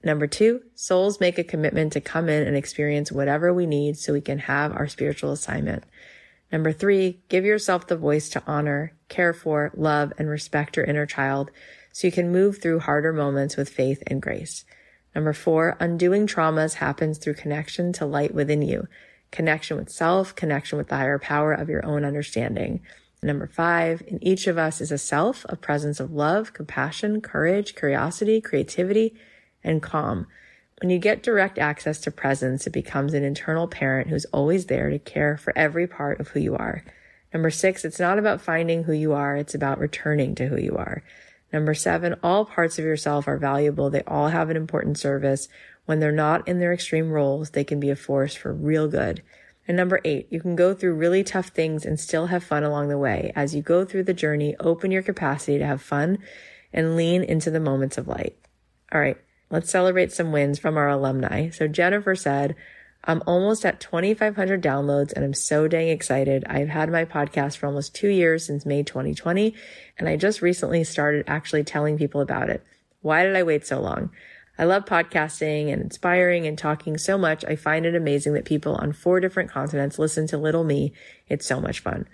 Number two, souls make a commitment to come in and experience whatever we need so we can have our spiritual assignment. Number three, give yourself the voice to honor, care for, love, and respect your inner child so you can move through harder moments with faith and grace. Number four, undoing traumas happens through connection to light within you, connection with self, connection with the higher power of your own understanding. Number five, in each of us is a self, a presence of love, compassion, courage, curiosity, creativity, and calm. When you get direct access to presence, it becomes an internal parent who's always there to care for every part of who you are. Number six, it's not about finding who you are. It's about returning to who you are. Number seven, all parts of yourself are valuable. They all have an important service. When they're not in their extreme roles, they can be a force for real good. And number eight, you can go through really tough things and still have fun along the way. As you go through the journey, open your capacity to have fun and lean into the moments of light. All right. Let's celebrate some wins from our alumni. So Jennifer said, I'm almost at 2,500 downloads and I'm so dang excited. I've had my podcast for almost two years since May 2020, and I just recently started actually telling people about it. Why did I wait so long? I love podcasting and inspiring and talking so much. I find it amazing that people on four different continents listen to little me. It's so much fun.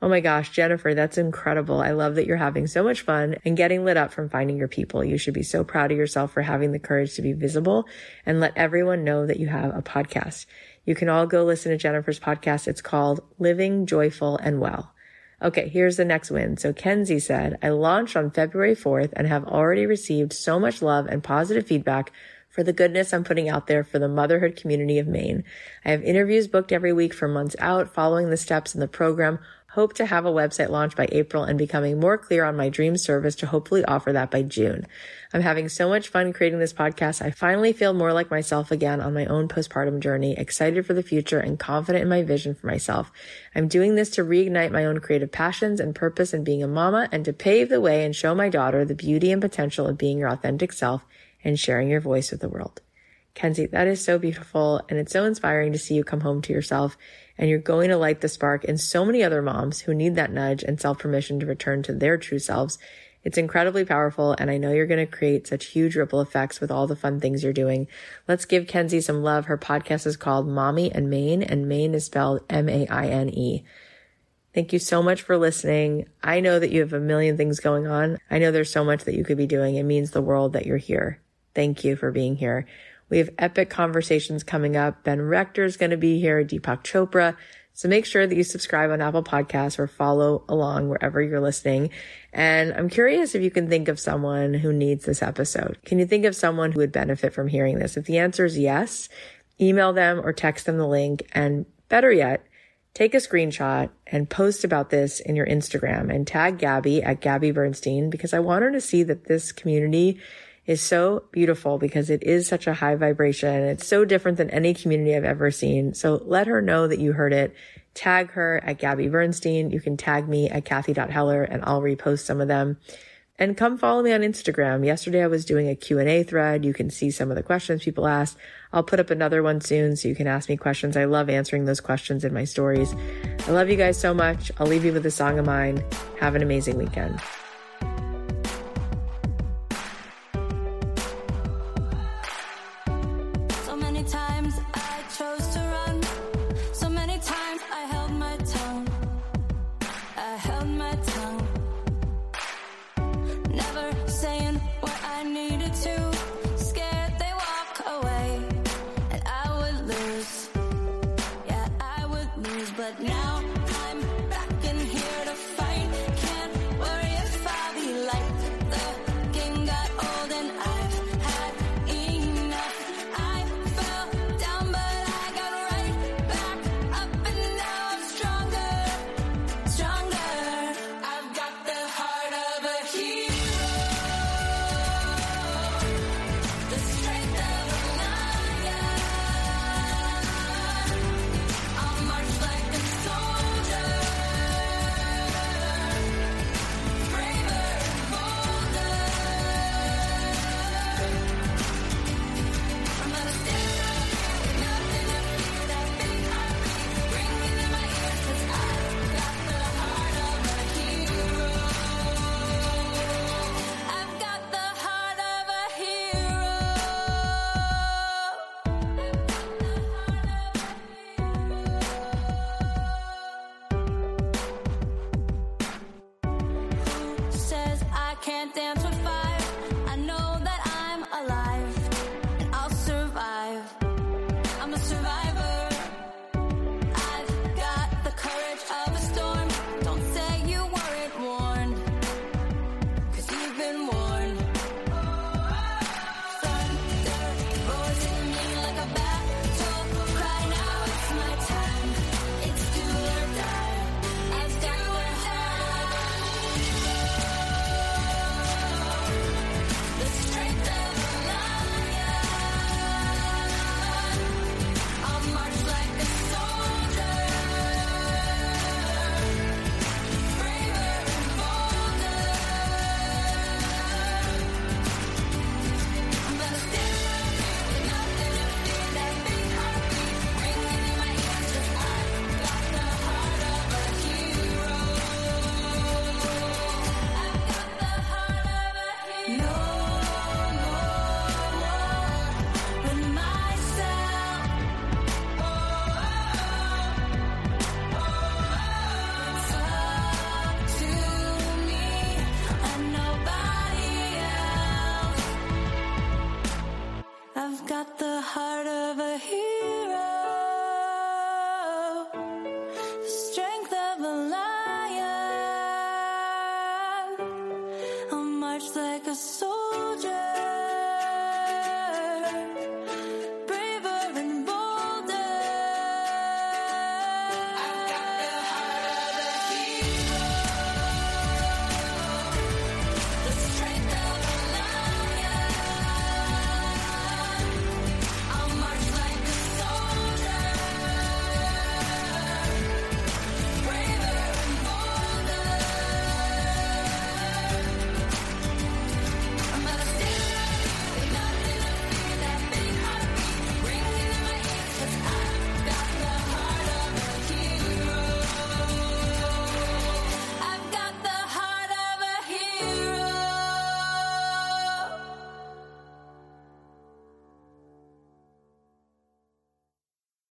Oh my gosh, Jennifer, that's incredible. I love that you're having so much fun and getting lit up from finding your people. You should be so proud of yourself for having the courage to be visible and let everyone know that you have a podcast. You can all go listen to Jennifer's podcast. It's called Living Joyful and Well. Okay, here's the next win. So Kenzie said, I launched on February 4th and have already received so much love and positive feedback for the goodness I'm putting out there for the motherhood community of Maine. I have interviews booked every week for months out, following the steps in the program Hope to have a website launched by April and becoming more clear on my dream service to hopefully offer that by June. I'm having so much fun creating this podcast. I finally feel more like myself again on my own postpartum journey, excited for the future and confident in my vision for myself. I'm doing this to reignite my own creative passions and purpose in being a mama and to pave the way and show my daughter the beauty and potential of being your authentic self and sharing your voice with the world. Kenzie, that is so beautiful. And it's so inspiring to see you come home to yourself and you're going to light the spark in so many other moms who need that nudge and self permission to return to their true selves. It's incredibly powerful, and I know you're going to create such huge ripple effects with all the fun things you're doing. Let's give Kenzie some love. Her podcast is called Mommy and Maine, and Maine is spelled M A I N E. Thank you so much for listening. I know that you have a million things going on. I know there's so much that you could be doing. It means the world that you're here. Thank you for being here. We have epic conversations coming up. Ben Rector is going to be here, Deepak Chopra. So make sure that you subscribe on Apple Podcasts or follow along wherever you're listening. And I'm curious if you can think of someone who needs this episode. Can you think of someone who would benefit from hearing this? If the answer is yes, email them or text them the link. And better yet, take a screenshot and post about this in your Instagram and tag Gabby at Gabby Bernstein because I want her to see that this community is so beautiful because it is such a high vibration. It's so different than any community I've ever seen. So let her know that you heard it. Tag her at Gabby Bernstein. You can tag me at Cathy.Heller and I'll repost some of them. And come follow me on Instagram. Yesterday I was doing a Q&A thread. You can see some of the questions people asked. I'll put up another one soon so you can ask me questions. I love answering those questions in my stories. I love you guys so much. I'll leave you with a song of mine. Have an amazing weekend.